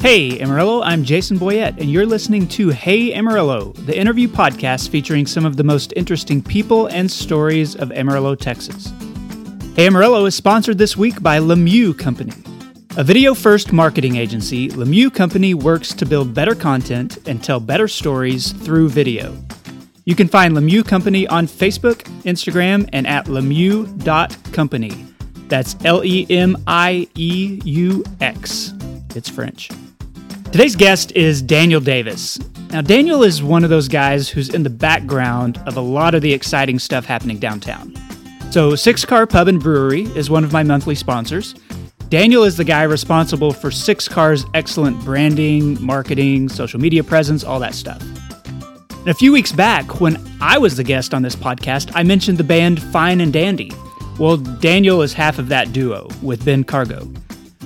Hey Amarillo, I'm Jason Boyette, and you're listening to Hey Amarillo, the interview podcast featuring some of the most interesting people and stories of Amarillo, Texas. Hey Amarillo is sponsored this week by Lemieux Company. A video first marketing agency, Lemieux Company works to build better content and tell better stories through video. You can find Lemieux Company on Facebook, Instagram, and at lemieux.company. That's L E M I E U X. It's French. Today's guest is Daniel Davis. Now, Daniel is one of those guys who's in the background of a lot of the exciting stuff happening downtown. So, Six Car Pub and Brewery is one of my monthly sponsors. Daniel is the guy responsible for Six Car's excellent branding, marketing, social media presence, all that stuff. And a few weeks back, when I was the guest on this podcast, I mentioned the band Fine and Dandy. Well, Daniel is half of that duo with Ben Cargo.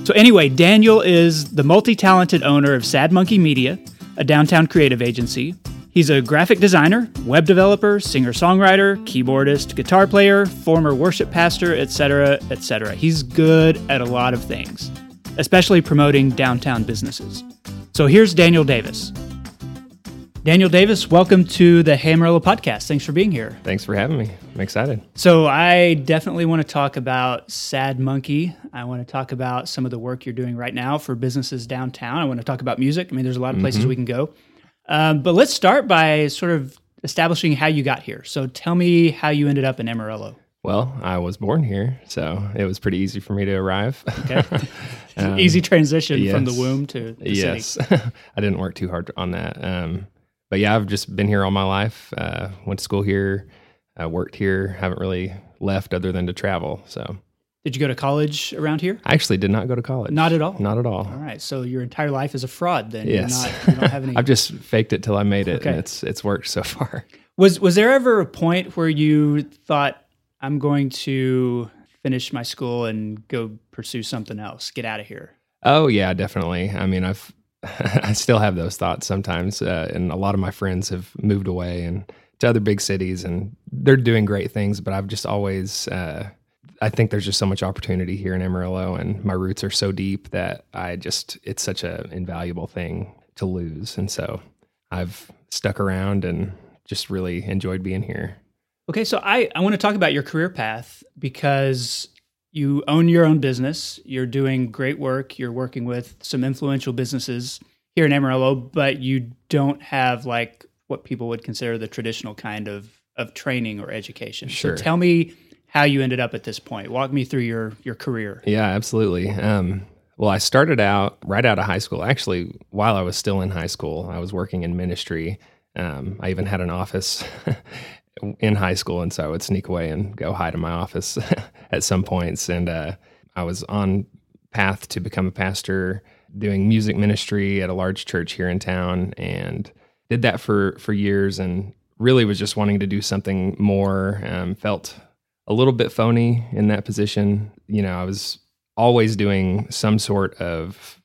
So, anyway, Daniel is the multi talented owner of Sad Monkey Media, a downtown creative agency. He's a graphic designer, web developer, singer songwriter, keyboardist, guitar player, former worship pastor, etc., etc. He's good at a lot of things, especially promoting downtown businesses. So, here's Daniel Davis. Daniel Davis, welcome to the Hey Amarillo podcast. Thanks for being here. Thanks for having me. I'm excited. So, I definitely want to talk about Sad Monkey. I want to talk about some of the work you're doing right now for businesses downtown. I want to talk about music. I mean, there's a lot of places Mm-hmm. we can go. Um, but let's start by sort of establishing how you got here. So, tell me how you ended up in Amarillo. Well, I was born here, so it was pretty easy for me to arrive. Okay. Easy transition from the womb to the yes, city. I didn't work too hard on that. Um, but yeah, I've just been here all my life. Uh, went to school here, uh, worked here. Haven't really left other than to travel. So Did you go to college around here? I actually did not go to college. Not at all? Not at all. All right. So, your entire life is a fraud then. Yes. You're not, you don't have any. I've just faked it till I made it, Okay. and it's it's worked so far. Was was there ever a point where you thought I'm going to finish my school and go pursue something else, get out of here? Oh yeah, definitely. I mean, I've I still have those thoughts sometimes, uh, and a lot of my friends have moved away and to other big cities, and they're doing great things. But I've just always, uh, I think there's just so much opportunity here in Amarillo, and my roots are so deep that I just it's such an invaluable thing to lose, and so I've stuck around and just really enjoyed being here. Okay, so I, I want to talk about your career path because you own your own business. You're doing great work. You're working with some influential businesses here in Amarillo, but you don't have like what people would consider the traditional kind of, of training or education. Sure. So tell me how you ended up at this point. Walk me through your, your career. Yeah, absolutely. Um, well, I started out right out of high school. Actually, while I was still in high school, I was working in ministry. Um, I even had an office in high school, and so I would sneak away and go hide in my office at some points. And uh, I was on path to become a pastor, doing music ministry at a large church here in town, and did that for for years. And really was just wanting to do something more. Um, felt a little bit phony in that position. You know, I was always doing some sort of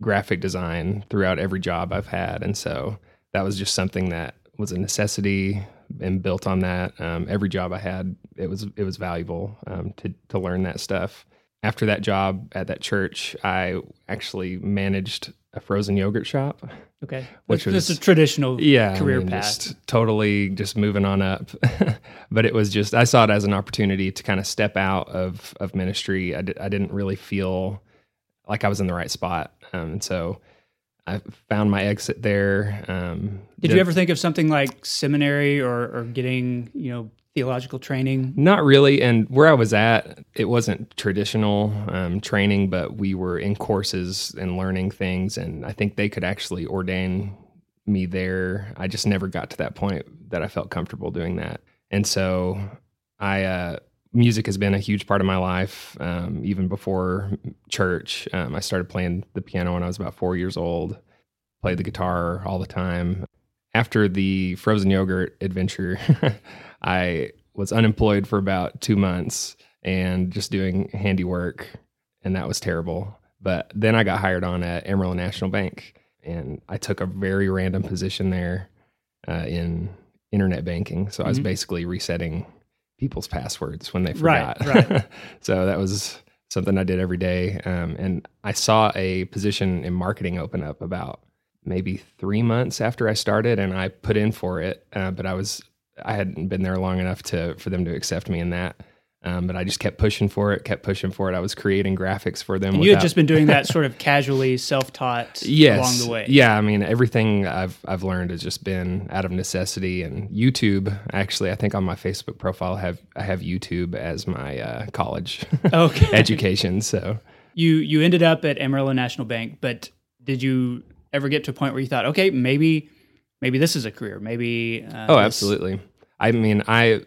graphic design throughout every job I've had. And so that was just something that was a necessity and built on that. Um, every job I had, it was it was valuable um, to to learn that stuff. After that job at that church, I actually managed a frozen yogurt shop. Okay. Which was- a traditional Yeah, I career mean, path. just totally just moving on up. but it was just I saw it as an opportunity to kind of step out of of ministry. I, I didn't really feel like I was in the right spot, um, and so I found my exit there. Um, Did you ever think of something like seminary or, or getting, you know, theological training? Not really. And where I was at, it wasn't traditional um, training, but we were in courses and learning things. And I think they could actually ordain me there. I just never got to that point that I felt comfortable doing that. And so I, uh, music has been a huge part of my life. Um, even before church, um, I started playing the piano when I was about four years old, played the guitar all the time. After the frozen yogurt adventure, I was unemployed for about two months and just doing handiwork, and that was terrible. But then I got hired on at Amarillo National Bank, and I took a very random position there uh, in internet banking. So I was Mhm. basically resetting people's passwords when they Right, forgot. right. so that was something I did every day. Um, and I saw a position in marketing open up about maybe three months after I started, and I put in for it. Uh, but I was I hadn't been there long enough to for them to accept me in that. Um, but I just kept pushing for it, kept pushing for it. I was creating graphics for them. And you had just been doing that sort of casually, self-taught yes, along the way. Yeah, I mean, everything I've I've learned has just been out of necessity. And YouTube, actually, I think on my Facebook profile, I have I have YouTube as my uh, college okay. education. So you you ended up at Amarillo National Bank, but did you ever get to a point where you thought, okay, maybe maybe this is a career, maybe? Uh, oh, absolutely. I mean, I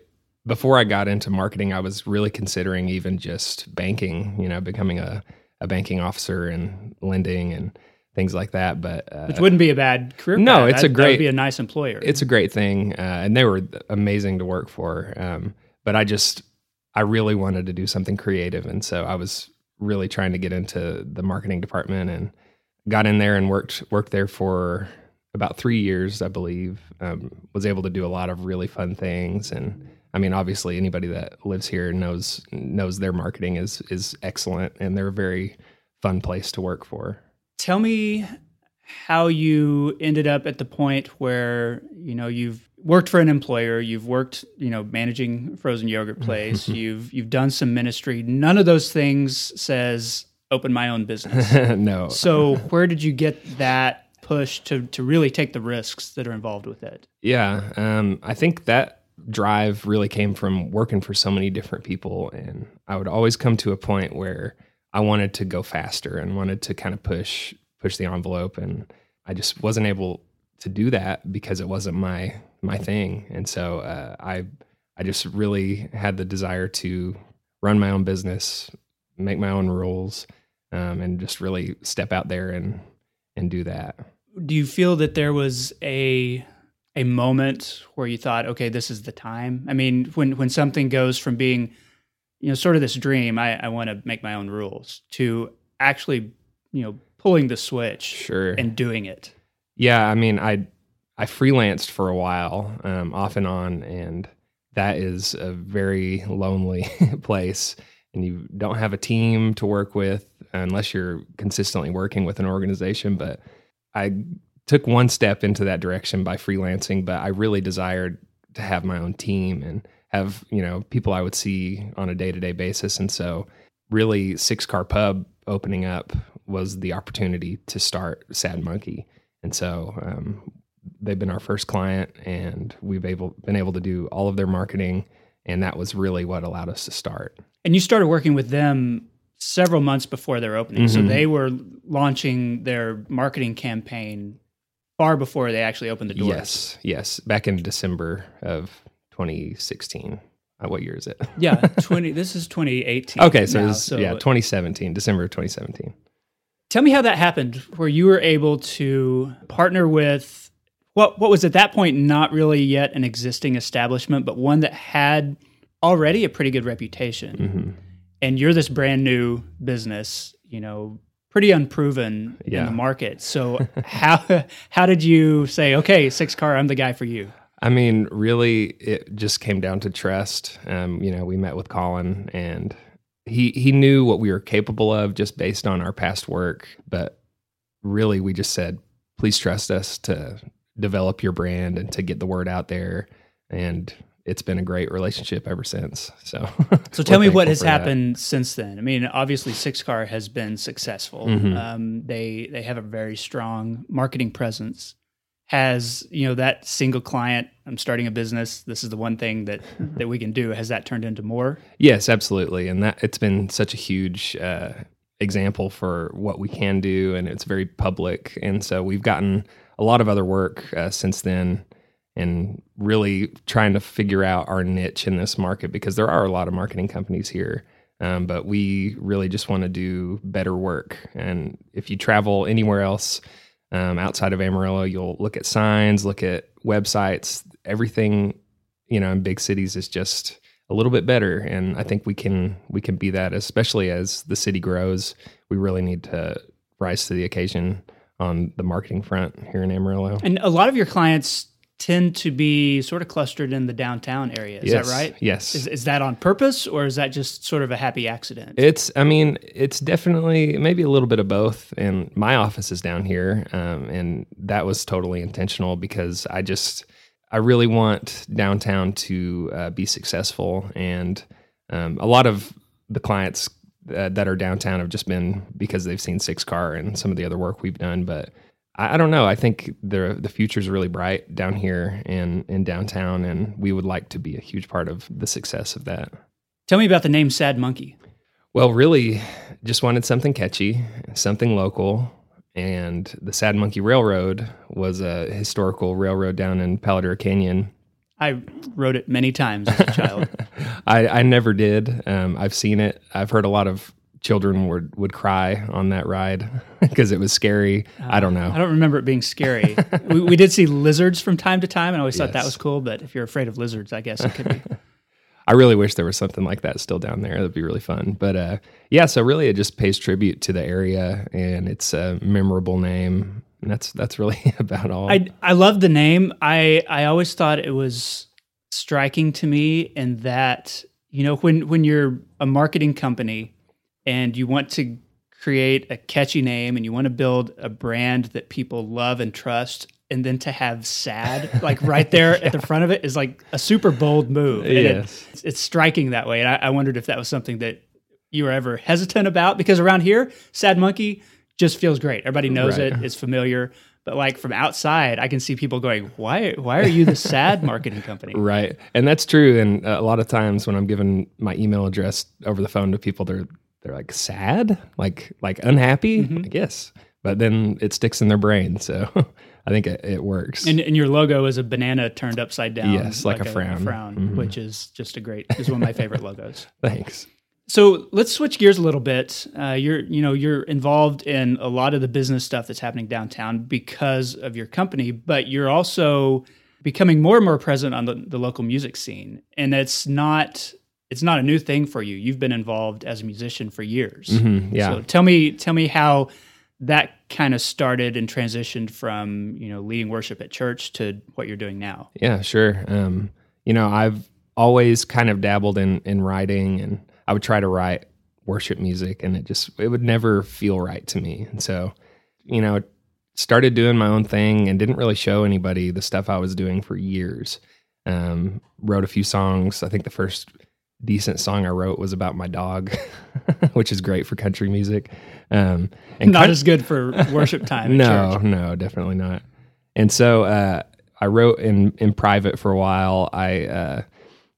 before I got into marketing, I was really considering even just banking, you know, becoming a, a banking officer and lending and things like that. But uh, which wouldn't be a bad career. No, path. it's that, a great. be a nice employer. It's a great thing, uh, and they were amazing to work for. Um, but I just, I really wanted to do something creative, and so I was really trying to get into the marketing department and got in there and worked worked there for about three years, I believe. Um, was able to do a lot of really fun things and I mean, obviously, anybody that lives here knows knows their marketing is is excellent, and they're a very fun place to work for. Tell me how you ended up at the point where you know you've worked for an employer, you've worked you know managing frozen yogurt place, you've you've done some ministry. None of those things says open my own business. no. So where did you get that push to to really take the risks that are involved with it? Yeah, um, I think that drive really came from working for so many different people. And I would always come to a point where I wanted to go faster and wanted to kind of push push the envelope. And I just wasn't able to do that because it wasn't my my thing. And so uh, I I just really had the desire to run my own business, make my own rules, um, and just really step out there and and do that. Do you feel that there was a a moment where you thought, okay, this is the time? I mean, when when something goes from being, you know, sort of this dream, I, I want to make my own rules, to actually, you know, pulling the switch, sure, and doing it. Yeah, I mean, I I freelanced for a while, um, off and on, and that is a very lonely place. And you don't have a team to work with unless you're consistently working with an organization. But I took one step into that direction by freelancing, but I really desired to have my own team and have, you know, people I would see on a day to day basis. And so, really, Six Car Pub opening up was the opportunity to start Sad Monkey. And so, um, they've been our first client, and we've able, been able to do all of their marketing. And that was really what allowed us to start. And you started working with them several months before their opening. Mm-hmm. So they were launching their marketing campaign far before they actually opened the doors. Yes, yes, back in December of 2016. Uh, what year is it? yeah, 20. This is 2018. Okay, so, now, was, so yeah, 2017, December of 2017. Tell me how that happened, where you were able to partner with what what was at that point not really yet an existing establishment, but one that had already a pretty good reputation. Mm-hmm. And you're this brand new business, you know, pretty unproven yeah. in the market. So how how did you say, okay, six car, I'm the guy for you? I mean, really, it just came down to trust. Um, you know, we met with Colin, and he he knew what we were capable of just based on our past work. But really, we just said, please trust us to develop your brand and to get the word out there. And it's been a great relationship ever since. So, so tell me what has happened that. since then. I mean, obviously, Six Car has been successful. Mm-hmm. Um, they they have a very strong marketing presence. Has you know that single client? I'm starting a business. This is the one thing that that we can do. Has that turned into more? Yes, absolutely. And that it's been such a huge uh, example for what we can do, and it's very public. And so we've gotten a lot of other work uh, since then and really trying to figure out our niche in this market because there are a lot of marketing companies here. Um, but we really just want to do better work. And if you travel anywhere else um, outside of Amarillo, you'll look at signs, look at websites. Everything, you know, in big cities is just a little bit better. And I think we can we can be that, especially as the city grows. We really need to rise to the occasion on the marketing front here in Amarillo. And a lot of your clients tend to be sort of clustered in the downtown area. Is yes. that right? Yes. Is, is that on purpose or is that just sort of a happy accident? It's, I mean, it's definitely maybe a little bit of both. And my office is down here, um, and that was totally intentional because I just, I really want downtown to uh, be successful. And um, a lot of the clients uh, that are downtown have just been because they've seen Six Car and some of the other work we've done. But I, I don't know. I think the the future is really bright down here in in downtown, and we would like to be a huge part of the success of that. Tell me about the name Sad Monkey. Well, really, just wanted something catchy, something local. And the Sad Monkey Railroad was a historical railroad down in Palo Duro Canyon. I rode it many times as a child. I, I never did. Um, I've seen it. I've heard a lot of children would would cry on that ride because it was scary. I don't know. I don't remember it being scary. we, we did see lizards from time to time, and I always thought that was cool. But if you're afraid of lizards, I guess it could be. I really wish there was something like that still down there. That'd be really fun. But uh, yeah, so really, it just pays tribute to the area, and it's a memorable name. And that's that's really about all. I I love the name. I I always thought it was striking to me and that you know when when you're a marketing company and you want to create a catchy name and you want to build a brand that people love and trust and then to have sad like right there at the front of it is like a super bold move And it- Yes. it's, it's striking that way and I, I wondered if that was something that you were ever hesitant about because around here sad monkey just feels great everybody knows Right. it it's familiar but like from outside i can see people going why why are you the sad marketing company Right. And that's true. And a lot of times when I'm giving my email address over the phone to people, they're they're like sad, like like unhappy. Mm-hmm. Like, yes. But then it sticks in their brain. So I think it, it works. and, and your logo is a banana turned upside down Yes, like a frown. Mhm. which is just a great is one of my favorite logos Thanks. So let's switch gears a little bit. Uh, you're, you know, you're involved in a lot of the business stuff that's happening downtown because of your company, but you're also becoming more and more present on the, the local music scene, and it's not it's not a new thing for you. You've been involved as a musician for years. Mhm, yeah. So tell me, tell me how that kind of started and transitioned from you know leading worship at church to what you're doing now. Yeah, sure. Um, you know, I've always kind of dabbled in in writing, and I would try to write worship music, and it just it would never feel right to me. And so, you know, started doing my own thing, and didn't really show anybody the stuff I was doing for years. Um, wrote a few songs. I think the first decent song I wrote was about my dog, which is great for country music. Um, and Not kind- as good for worship time. no, church. no, definitely not. And so uh, I wrote in in private for a while. I uh,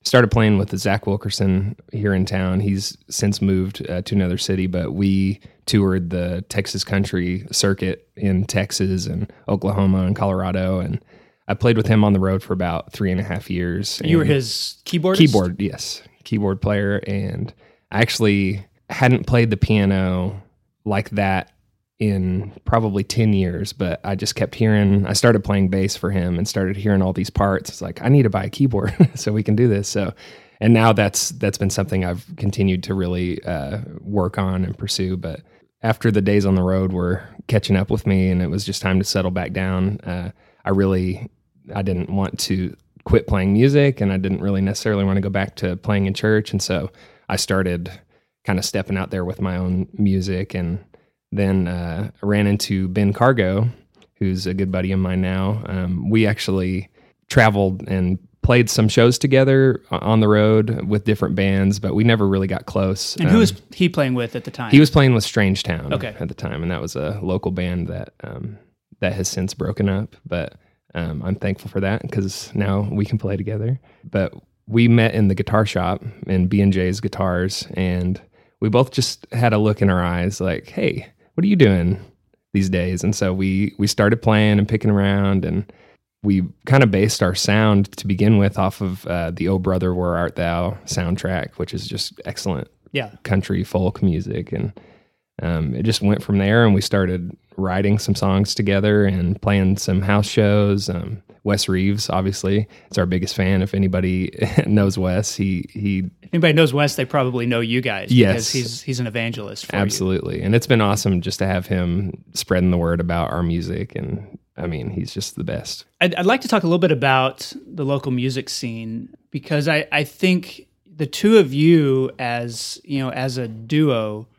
started playing with Zac Wilkerson here in town. He's since moved uh, to another city, but we toured the Texas country circuit in Texas and Oklahoma and Colorado, and I played with him on the road for about three and a half years. You were his keyboardist. keyboard yes keyboard player and i actually hadn't played the piano like that in probably 10 years but i just kept hearing i started playing bass for him and started hearing all these parts. It's like i need to buy a keyboard so we can do this. So and now that's that's been something i've continued to really uh, work on and pursue. But after the days on the road were catching up with me and it was just time to settle back down uh, i really i didn't want to quit playing music and I didn't really necessarily want to go back to playing in church. And so I started kind of stepping out there with my own music. And then uh, I ran into Ben Cargo, who's a good buddy of mine now. Um, we actually traveled and played some shows together on the road with different bands, but we never really got close. And Um, who was he playing with at the time? he was playing with Strange Town Okay. at the time, and that was a local band that um, that has since broken up. But um, I'm thankful for that because now we can play together. But we met in the guitar shop in B and J's Guitars, and we both just had a look in our eyes, like, "Hey, what are you doing these days?" And so we we started playing and picking around, and we kind of based our sound to begin with off of uh, the "Oh Brother, Where Art Thou" soundtrack, which is just excellent yeah. country folk music and um, it just went from there and we started writing some songs together and playing some house shows um, wes reeves obviously is our biggest fan if anybody knows wes he he If anybody knows Wes, they probably know you guys Yes. because he's he's an evangelist for you. absolutely and it's been awesome just to have him spreading the word about our music and I mean, he's just the best. I'd, I'd like to talk a little bit about the local music scene because I, I think the two of you as you know as a duo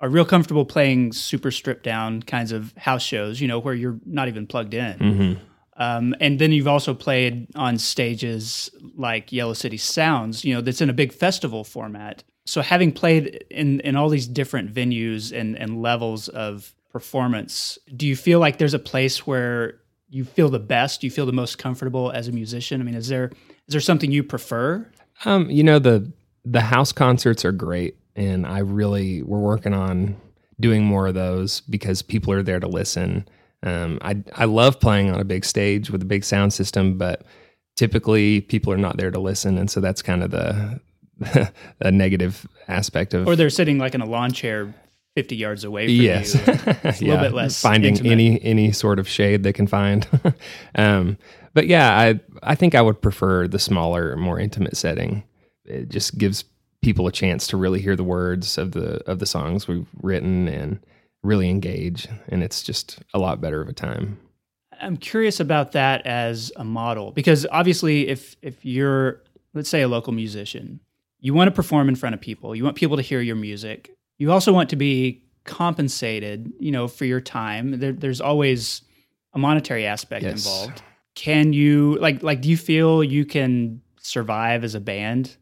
are real comfortable playing super stripped down kinds of house shows, you know, where you're not even plugged in. Mm-hmm. Um, and then you've also played on stages like Yellow City Sounds, you know, that's in a big festival format. So having played in, in all these different venues and, and levels of performance, do you feel like there's a place where you feel the best, you feel the most comfortable as a musician? I mean, is there is there something you prefer? Um, you know, the the house concerts are great and I really we're working on doing more of those because people are there to listen. Um, I I love playing on a big stage with a big sound system, but typically people are not there to listen, and so that's kind of the a negative aspect of. Or they're sitting like in a lawn chair. 50 yards away from yes. you. It's a yeah, little bit less finding intimate. any any sort of shade they can find. um, but yeah, I I think I would prefer the smaller, more intimate setting. It just gives people a chance to really hear the words of the of the songs we've written and really engage, and it's just a lot better of a time. I'm curious about that as a model because obviously, if if you're let's say a local musician, you want to perform in front of people, you want people to hear your music. You also want to be compensated, you know, for your time. There, there's always a monetary aspect Yes. involved. Can you like like do you feel you can survive as a band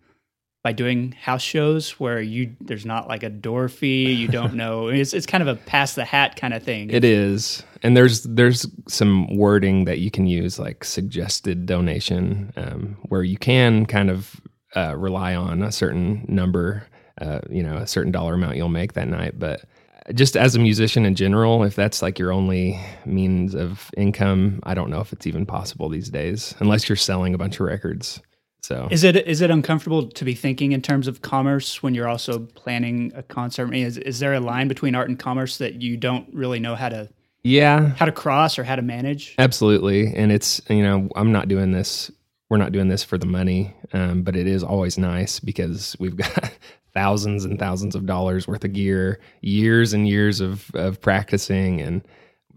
by doing house shows where you there's not like a door fee, you don't know. It's it's kind of a pass the hat kind of thing. It is, and there's there's some wording that you can use, like suggested donation, um, where you can kind of uh, rely on a certain number, uh, you know, a certain dollar amount you'll make that night. But just as a musician in general, if that's like your only means of income, I don't know if it's even possible these days, unless you're selling a bunch of records. So Is it is it uncomfortable to be thinking in terms of commerce when you're also planning a concert? I mean, is, is there a line between art and commerce that you don't really know how to yeah, how to cross or how to manage? Absolutely. And it's, you know, I'm not doing this, we're not doing this for the money, um, but it is always nice because we've got thousands and thousands of dollars worth of gear, years and years of, of practicing, and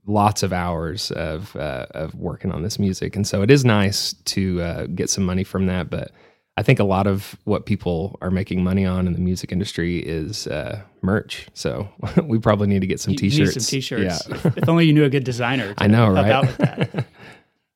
lots of hours of, uh, of working on this music. And so it is nice to uh, get some money from that. But I think a lot of what people are making money on in the music industry is uh, merch. So we probably need to get some You t-shirts. some t-shirts. Yeah. if, only you knew a good designer. To I know, help right? Out with that.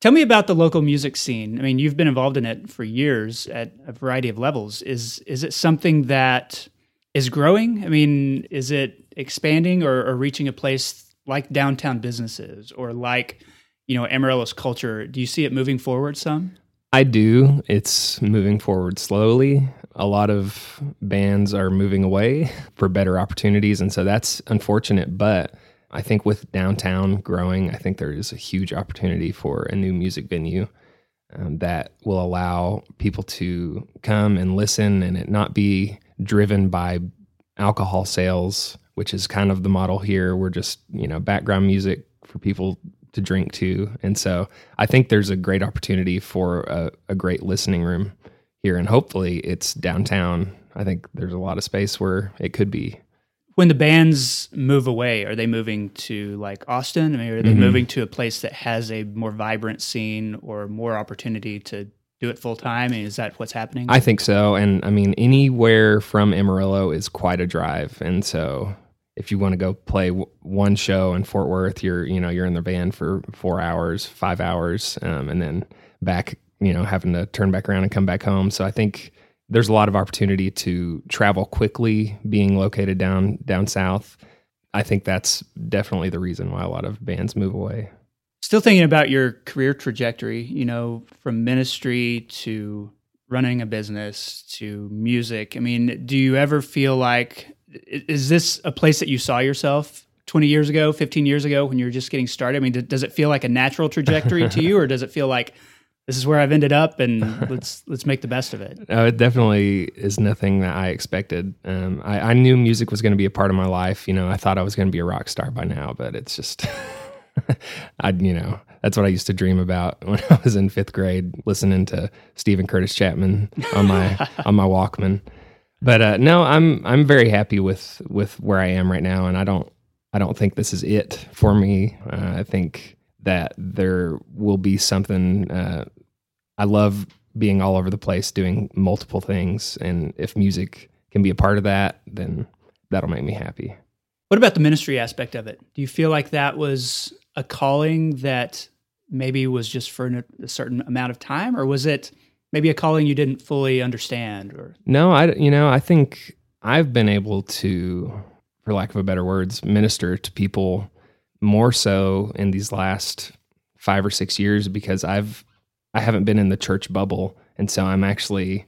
Tell me about the local music scene. I mean, you've been involved in it for years at a variety of levels. Is is it something that is growing? I mean, is it expanding or, or reaching a place like downtown businesses or like you know Amarillo's culture? Do you see it moving forward some? I do. It's moving forward slowly. A lot of bands are moving away for better opportunities. And so that's unfortunate. But I think with downtown growing, I think there is a huge opportunity for a new music venue um, that will allow people to come and listen and it not be driven by alcohol sales, which is kind of the model here. We're just, you know, background music for people to drink to. And so I think there's a great opportunity for a, a great listening room here. And hopefully it's downtown. I think there's a lot of space where it could be. When the bands move away, are they moving to like Austin? I mean, are they Mhm. moving to a place that has a more vibrant scene or more opportunity to do it full time? I mean, is that what's happening? I think so. And I mean, anywhere from Amarillo is quite a drive. And so if you want to go play w- one show in Fort Worth, you're, you know, you're in the van for four hours, five hours, um, and then back, you know, having to turn back around and come back home. So I think there's a lot of opportunity to travel quickly being located down, down south. I think that's definitely the reason why a lot of bands move away. Still thinking about your career trajectory, you know, from ministry to running a business to music. I mean, do you ever feel like is this a place that you saw yourself 20 years ago, 15 years ago when you were just getting started? I mean, does it feel like a natural trajectory to you or does it feel like this is where I've ended up and let's let's make the best of it? Uh, it definitely is nothing that I expected. Um, I, I knew music was going to be a part of my life. You know, I thought I was going to be a rock star by now, but it's just, I, you know, that's what I used to dream about when I was in fifth grade, listening to Steven Curtis Chapman on my on my Walkman. But uh, no, I'm I'm very happy with with where I am right now, and I don't I don't think this is it for me. Uh, I think that there will be something. Uh, I love being all over the place, doing multiple things, and if music can be a part of that, then that'll make me happy. What about the ministry aspect of it? Do you feel like that was a calling that maybe was just for a certain amount of time, or was it maybe a calling you didn't fully understand? Or no, I you know I think I've been able to, for lack of a better words, minister to people more so in these last five or six years because I've I haven't been in the church bubble, and so I'm actually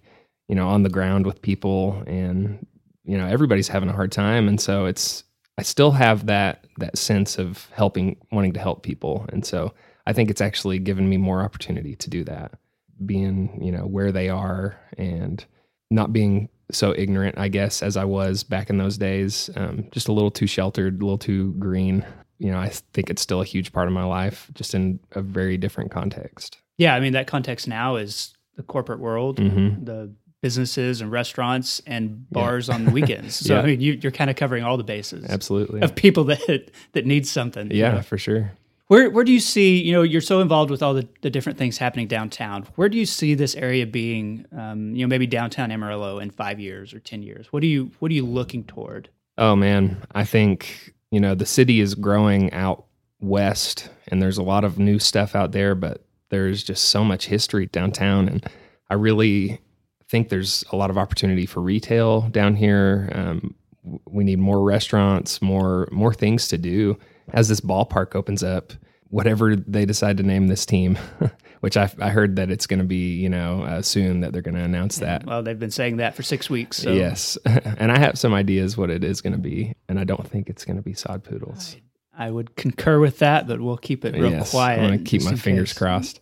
you know on the ground with people, and you know everybody's having a hard time, and so it's I still have that that sense of helping, wanting to help people, and so I think it's actually given me more opportunity to do that, being you know where they are and not being so ignorant, I guess, as I was back in those days. Um, just a little too sheltered, a little too green. You know, I think it's still a huge part of my life, just in a very different context. Yeah, I mean that context now is the corporate world, mm-hmm. the businesses and restaurants and bars yeah. on the weekends. So yeah. I mean, you, are kind of covering all the bases. Absolutely. Of people that that need something. Yeah, you know? for sure. Where where do you see? You know, you're so involved with all the, the different things happening downtown. Where do you see this area being? Um, you know, maybe downtown Amarillo in five years or ten years. What do you What are you looking toward? Oh man, I think you know the city is growing out west, and there's a lot of new stuff out there, but there's just so much history downtown, and I really think there's a lot of opportunity for retail down here. Um, we need more restaurants, more more things to do as this ballpark opens up, whatever they decide to name this team, which I, I heard that it's going to be, you know, uh, soon that they're going to announce that. Well, they've been saying that for six weeks. So. Yes. and I have some ideas what it is going to be. And I don't think it's going to be sod poodles. I, I, would concur with that, but we'll keep it real yes, quiet. I'm going to keep my fingers case. crossed.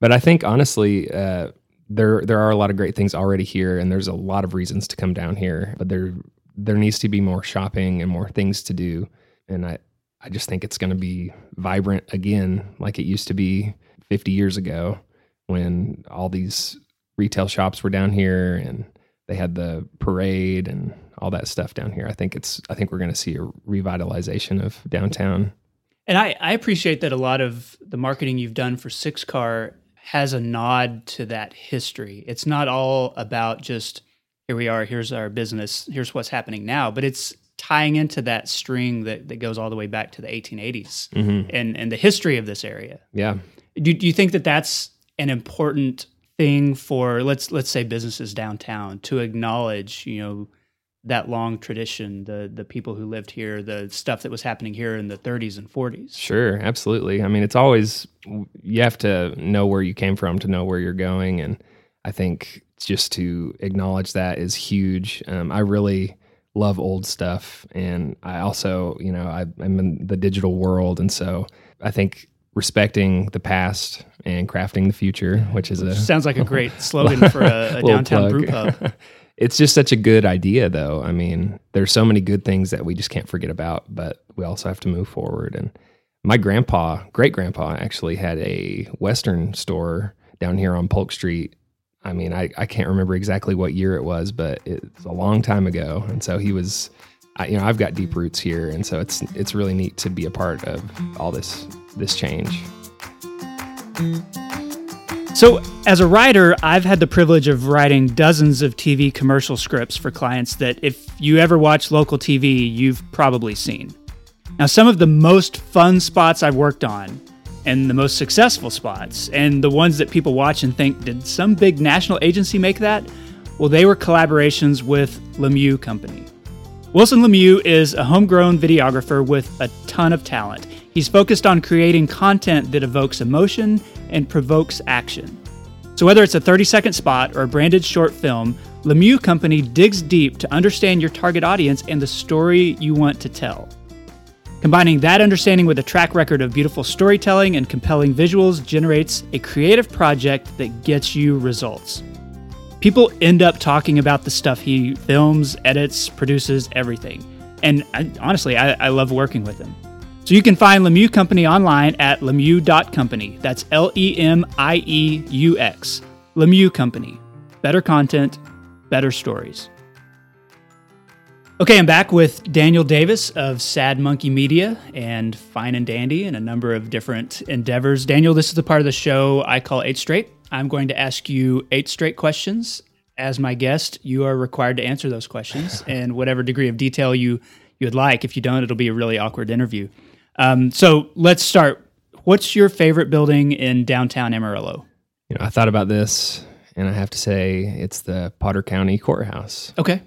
But I think honestly, uh, there there are a lot of great things already here, and there's a lot of reasons to come down here. But there there needs to be more shopping and more things to do. And I, I just think it's going to be vibrant again, like it used to be 50 years ago when all these retail shops were down here and they had the parade and all that stuff down here. I think it's, I think we're going to see a revitalization of downtown. And I, I appreciate that a lot of the marketing you've done for Six Car has a nod to that history. It's not all about just, here we are, here's our business, here's what's happening now, but it's tying into that string that, that goes all the way back to the 1880s mm-hmm. and, and the history of this area. Yeah. Do, do you think that that's an important thing for let's let's say businesses downtown to acknowledge, you know, that long tradition, the the people who lived here, the stuff that was happening here in the 30s and 40s. Sure, absolutely. I mean, it's always you have to know where you came from to know where you're going, and I think just to acknowledge that is huge. Um, I really love old stuff. And I also, you know, I, am in the digital world. And so I think respecting the past and crafting the future, which is a sounds like a great slogan for a, a downtown brew pub. it's just such a good idea, though. I mean, there's so many good things that we just can't forget about, but we also have to move forward. And my grandpa, great grandpa, actually had a Western store down here on Polk Street I mean, I, I can't remember exactly what year it was, but it's a long time ago. And so he was, I, you know, I've got deep roots here, and so it's it's really neat to be a part of all this this change. So, as a writer, I've had the privilege of writing dozens of TV commercial scripts for clients that, if you ever watch local TV, you've probably seen. Now, some of the most fun spots I've worked on and the most successful spots, and the ones that people watch and think, did some big national agency make that? Well, they were collaborations with Lemieux Company. Wilson Lemieux is a homegrown videographer with a ton of talent. He's focused on creating content that evokes emotion and provokes action. So, whether it's a 30 second spot or a branded short film, Lemieux Company digs deep to understand your target audience and the story you want to tell. Combining that understanding with a track record of beautiful storytelling and compelling visuals generates a creative project that gets you results. People end up talking about the stuff he films, edits, produces, everything. And I, honestly, I, I love working with him. So you can find Lemieux Company online at lemieux.company. That's L E M I E U X. Lemieux Company. Better content, better stories. Okay, I'm back with Daniel Davis of Sad Monkey Media and Fine and Dandy and a number of different endeavors. Daniel, this is the part of the show I call Eight Straight. I'm going to ask you eight straight questions. As my guest, you are required to answer those questions in whatever degree of detail you you would like. If you don't, it'll be a really awkward interview. Um, so let's start. What's your favorite building in downtown Amarillo? You know, I thought about this, and I have to say it's the Potter County Courthouse. Okay.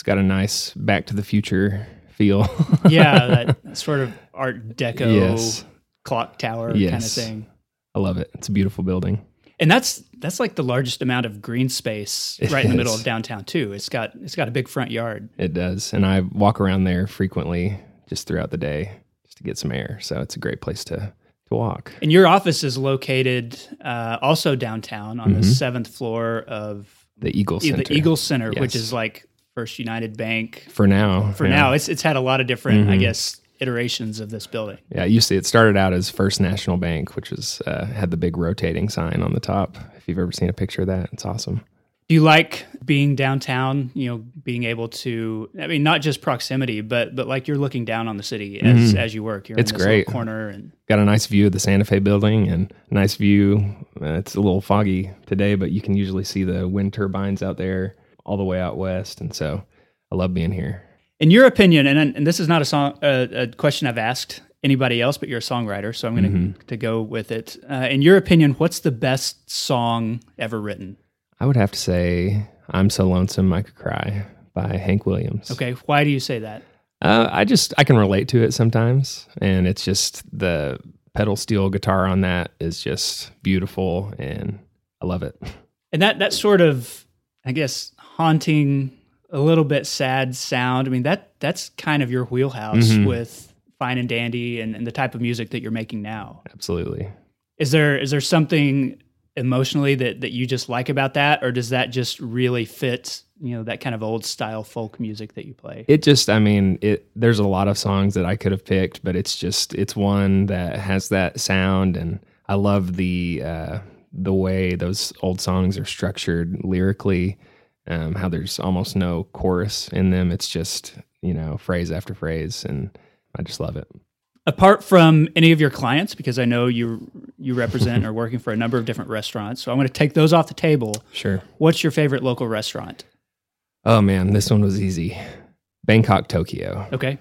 It's got a nice Back to the Future feel. yeah, that sort of Art Deco Yes. clock tower kind of thing. I love it. It's a beautiful building. And that's that's like the largest amount of green space It right in the middle of downtown too. It's got it's got a big front yard. It does, and I walk around there frequently just throughout the day just to get some air. So it's a great place to to walk. And your office is located uh, also downtown on the seventh floor of The Eagle Center. the Mm-hmm. Center. Eagle Center, which is like First United Bank. for now. For yeah. now, it's it's had a lot of different, I Mhm. guess, iterations of this building. Yeah, it used to. It started out as First National Bank, which was uh, had the big rotating sign on the top. If you've ever seen a picture of that, it's awesome. Do you like being downtown? You know, being able to, I mean, not just proximity, but but like you're looking down on the city as as you work. You're Mm-hmm. It's in this great. corner, and Got a nice view of the Santa Fe building and nice view. Uh, it's a little foggy today, but you can usually see the wind turbines out there all the way out west, and so I love being here. in your opinion, and and this is not a song a, a question I've asked anybody else, but you're a songwriter, so I'm going to Mm-hmm. to go with it. Uh, in your opinion, what's the best song ever written? I would have to say, "I'm So Lonesome I Could Cry" by Hank Williams. Okay, why do you say that? Uh, I just I can relate to it sometimes, and it's just the pedal steel guitar on that is just beautiful, and I love it. And that that sort of, I guess, haunting, a little bit sad sound. I mean that that's kind of your wheelhouse Mhm. with Fine and Dandy and, and the type of music that you're making now. Absolutely. Is there is there something emotionally that that you just like about that, or does that just really fit? You know that kind of old style folk music that you play. It just, I mean, it. There's a lot of songs that I could have picked, but it's just, it's one that has that sound, and I love the uh, the way those old songs are structured lyrically. Um, how there's almost no chorus in them. It's just, you know, phrase after phrase, and I just love it. Apart from any of your clients, because I know you you represent are working for a number of different restaurants, so I'm going to take those off the table. Sure. What's your favorite local restaurant? Oh man, this one was easy. Bangkok, Tokyo Okay,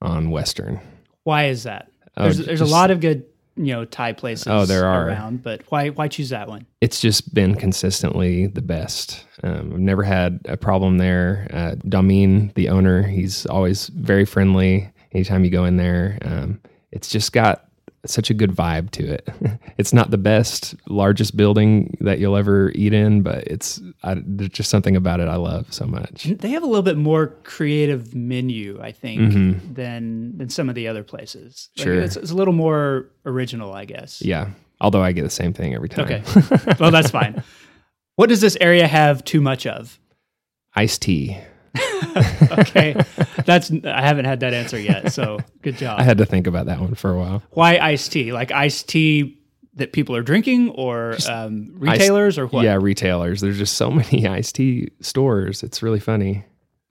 on Western. why is that? Oh, There's there's a lot of good you know Thai places. Oh, there are. around, but why why choose that one? it's just been consistently the best. Um, I've never had a problem there. Uh, the owner, he's always very friendly. Anytime you go in there, um, it's just got such a good vibe to it. it's not the best, largest building that you'll ever eat in, but it's I, there's just something about it I love so much. They have a little bit more creative menu, I think, Mhm. than than some of the other places. Like, Sure. it's, it's a little more original, I guess. Yeah, although I get the same thing every time. Okay, well that's fine. What does this area have too much of? Iced tea. Okay, that's I haven't had that answer yet. So good job. I had to think about that one for a while. Why iced tea? Like iced tea that people are drinking, or um, retailers, or what? Yeah, retailers. There's just so many iced tea stores. It's really funny.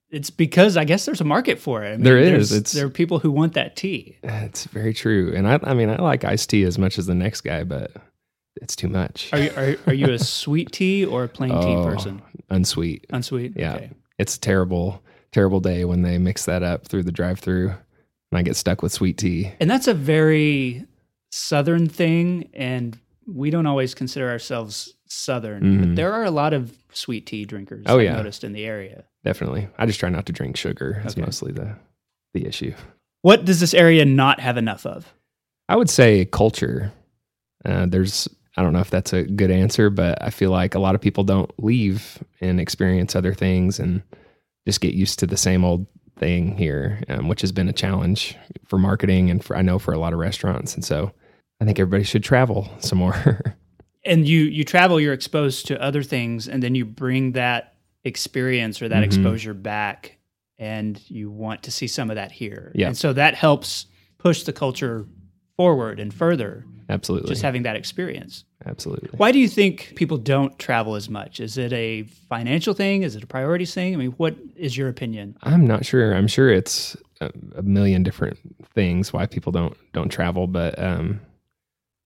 It's because I guess there's a market for it. I mean, There is. It's- there are people who want that tea. It's very true. And I, I mean, I like iced tea as much as the next guy, but it's too much. Are you are, are you a sweet tea or a plain tea Oh. person? Unsweet. Unsweet. Yeah. Okay. It's a terrible, terrible day when they mix that up through the drive through and I get stuck with sweet tea. And that's a very southern thing, and we don't always consider ourselves southern. But Mhm. there are a lot of sweet tea drinkers. Oh, I've yeah. noticed in the area. Definitely. I just try not to drink sugar. It's Okay. mostly the, the issue. What does this area not have enough of? I would say culture. Uh, there's, I don't know if that's a good answer, but I feel like a lot of people don't leave and experience other things and just get used to the same old thing here, um, which has been a challenge for marketing and for, I know for a lot of restaurants. And so I think everybody should travel some more. and you you travel you're exposed to other things and then you bring that experience or that Mhm. exposure back and you want to see some of that here Yeah. and so that helps push the culture forward and further Absolutely. just having that experience. Absolutely. Why do you think people don't travel as much? Is it a financial thing? Is it a priorities thing? I mean, what is your opinion? I'm not sure. I'm sure it's a, a million different things why people don't don't travel, but um,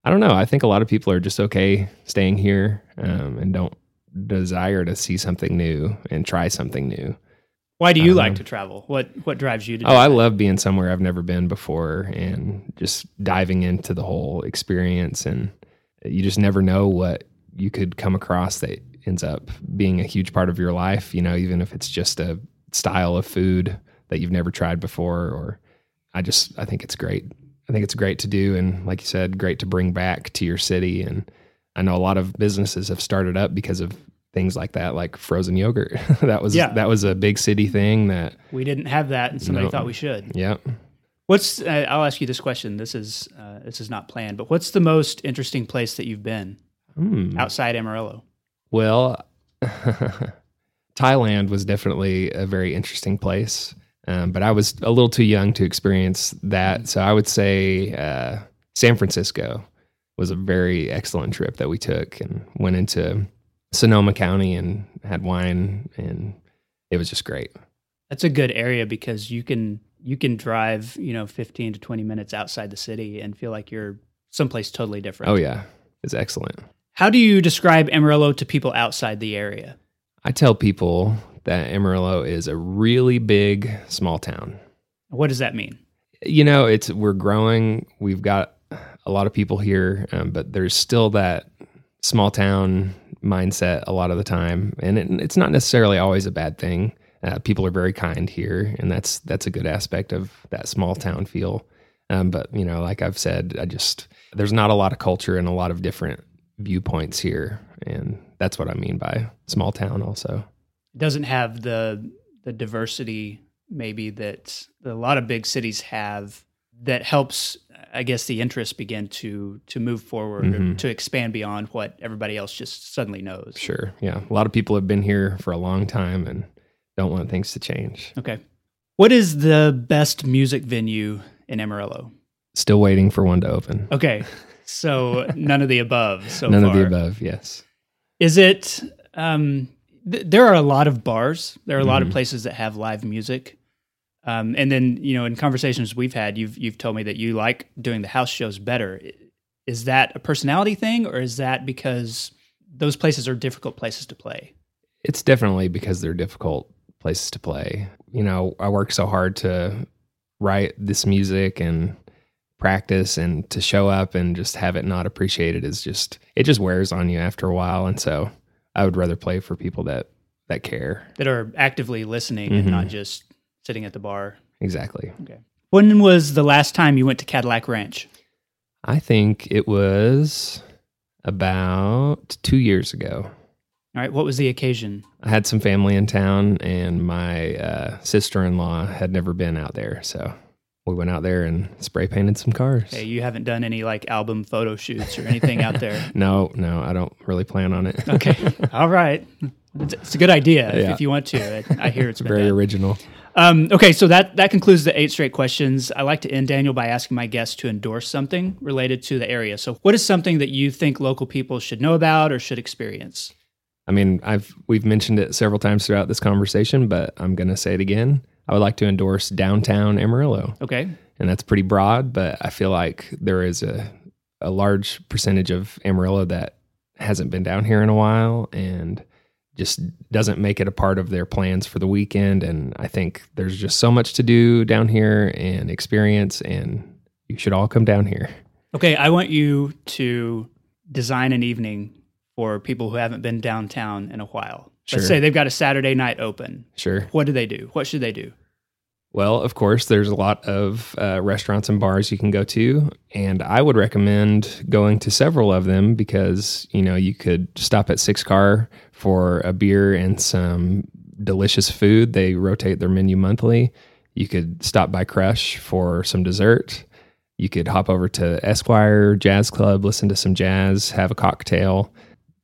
I don't know. I think a lot of people are just okay staying here um, and don't desire to see something new and try something new. Why do you Um, like to travel? What what drives you to? Do? Oh, I that? love being somewhere I've never been before and just diving into the whole experience. And you just never know what you could come across that ends up being a huge part of your life, you know, even if it's just a style of food that you've never tried before. Or I just, I think it's great. I think it's great to do. And like you said, great to bring back to your city. And I know a lot of businesses have started up because of things like that, like frozen yogurt. that was, Yeah. that was a big city thing that, We didn't have that, and somebody No. thought we should. yeah. What's? Uh, I'll ask you this question. This is uh, this is not planned, but what's the most interesting place that you've been Hmm. outside Amarillo? Well, Thailand was definitely a very interesting place, um, but I was a little too young to experience that. So I would say uh, San Francisco was a very excellent trip that we took and went into Sonoma County and had wine, and it was just great. That's a good area because you can you can drive you know 15 to 20 minutes outside the city and feel like you're someplace totally different. Oh yeah, it's excellent. How do you describe Amarillo to people outside the area? I tell people that Amarillo is a really big small town. What does that mean? you know it's we're growing we've got a lot of people here um, but there's still that small town mindset a lot of the time and it, it's not necessarily always a bad thing. Uh, people are very kind here and that's that's a good aspect of that small town feel. Um, but you know like i've said i just there's not a lot of culture and a lot of different viewpoints here and that's what i mean by small town also. It doesn't have the the diversity maybe that a lot of big cities have that helps I guess the interest begin to to move forward or Mhm. to expand beyond what everybody else just suddenly knows. sure yeah a lot of people have been here for a long time and don't want things to change Okay. What is the best music venue in Amarillo? Still waiting for one to open. Okay. So none of the above so None far. of the above. Yes. Is it um th- there are a lot of bars. There are a lot of Mhm. places that have live music. Um, and then, you know, in conversations we've had, you've you've told me that you like doing the house shows better. Is that a personality thing or is that because those places are difficult places to play? It's definitely because they're difficult places to play. You know, I work so hard to write this music and practice and to show up and just have it not appreciated is just it just wears on you after a while and so I would rather play for people that that care. That are actively listening and Mhm. not just sitting at the bar. Exactly. Okay. When was the last time you went to Cadillac Ranch? I think it was about 2 years ago. All right, what was the occasion? I had some family in town, and my uh, sister in law had never been out there. So we went out there and spray painted some cars. Hey, you haven't done any like album photo shoots or anything out there. No, no, I don't really plan on it. Okay. All right. It's, it's a good idea if, Yeah. if you want to. I, I hear it's very done. original. Um, okay, so that that concludes the eight straight questions. I like to end Daniel by asking my guests to endorse something related to the area. So, what is something that you think local people should know about or should experience? I mean, I've we've mentioned it several times throughout this conversation, but I'm going to say it again. I would like to endorse downtown Amarillo, Okay, and that's pretty broad, but I feel like there is a a large percentage of Amarillo that hasn't been down here in a while and just doesn't make it a part of their plans for the weekend. And I think there's just so much to do down here and experience, and you should all come down here. okay. I want you to design an evening for people who haven't been downtown in a while. Let's say they've got a Saturday night open. Sure. What do they do? What should they do? Well, of course, there's a lot of uh, restaurants and bars you can go to, and I would recommend going to several of them because you know you could stop at Six Car for a beer and some delicious food. They rotate their menu monthly. You could stop by Crush for some dessert. You could hop over to Esquire Jazz Club, listen to some jazz, have a cocktail.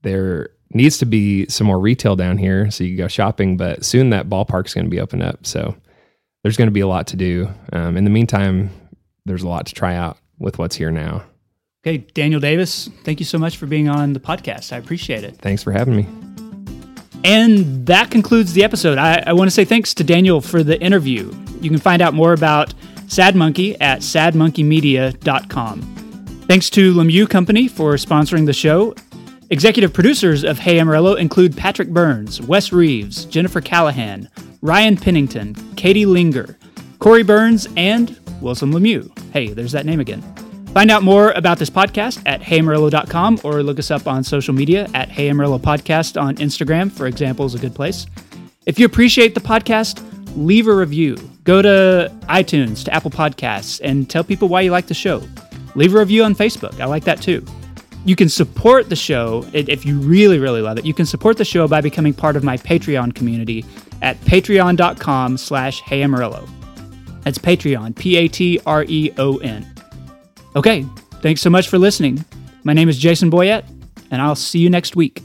There needs to be some more retail down here so you can go shopping, but soon that ballpark's going to be opened up. So there's going to be a lot to do. Um, in the meantime, there's a lot to try out with what's here now. Okay, Daniel Davis, thank you so much for being on the podcast. I appreciate it. Thanks for having me. And that concludes the episode. I, I want to say thanks to Daniel for the interview. You can find out more about Sad Monkey at sadmonkeymedia.com. Thanks to Lemieux Company for sponsoring the show. Executive producers of Hey Amarillo include Patrick Burns, Wes Reeves, Jennifer Callahan, Ryan Pennington, Katie Linger, Corey Burns, and Wilson Lemieux. Hey, there's that name again. Find out more about this podcast at heyamarillo.com or look us up on social media at Hey Amarillo Podcast on Instagram, for example, is a good place. If you appreciate the podcast, leave a review. Go to iTunes, to Apple Podcasts, and tell people why you like the show. Leave a review on Facebook. I like that too. You can support the show if you really, really love it. You can support the show by becoming part of my Patreon community at patreon.com slash heyamarillo. That's Patreon, P-A-T-R-E-O-N. Okay, thanks so much for listening. My name is Jason Boyett, and I'll see you next week.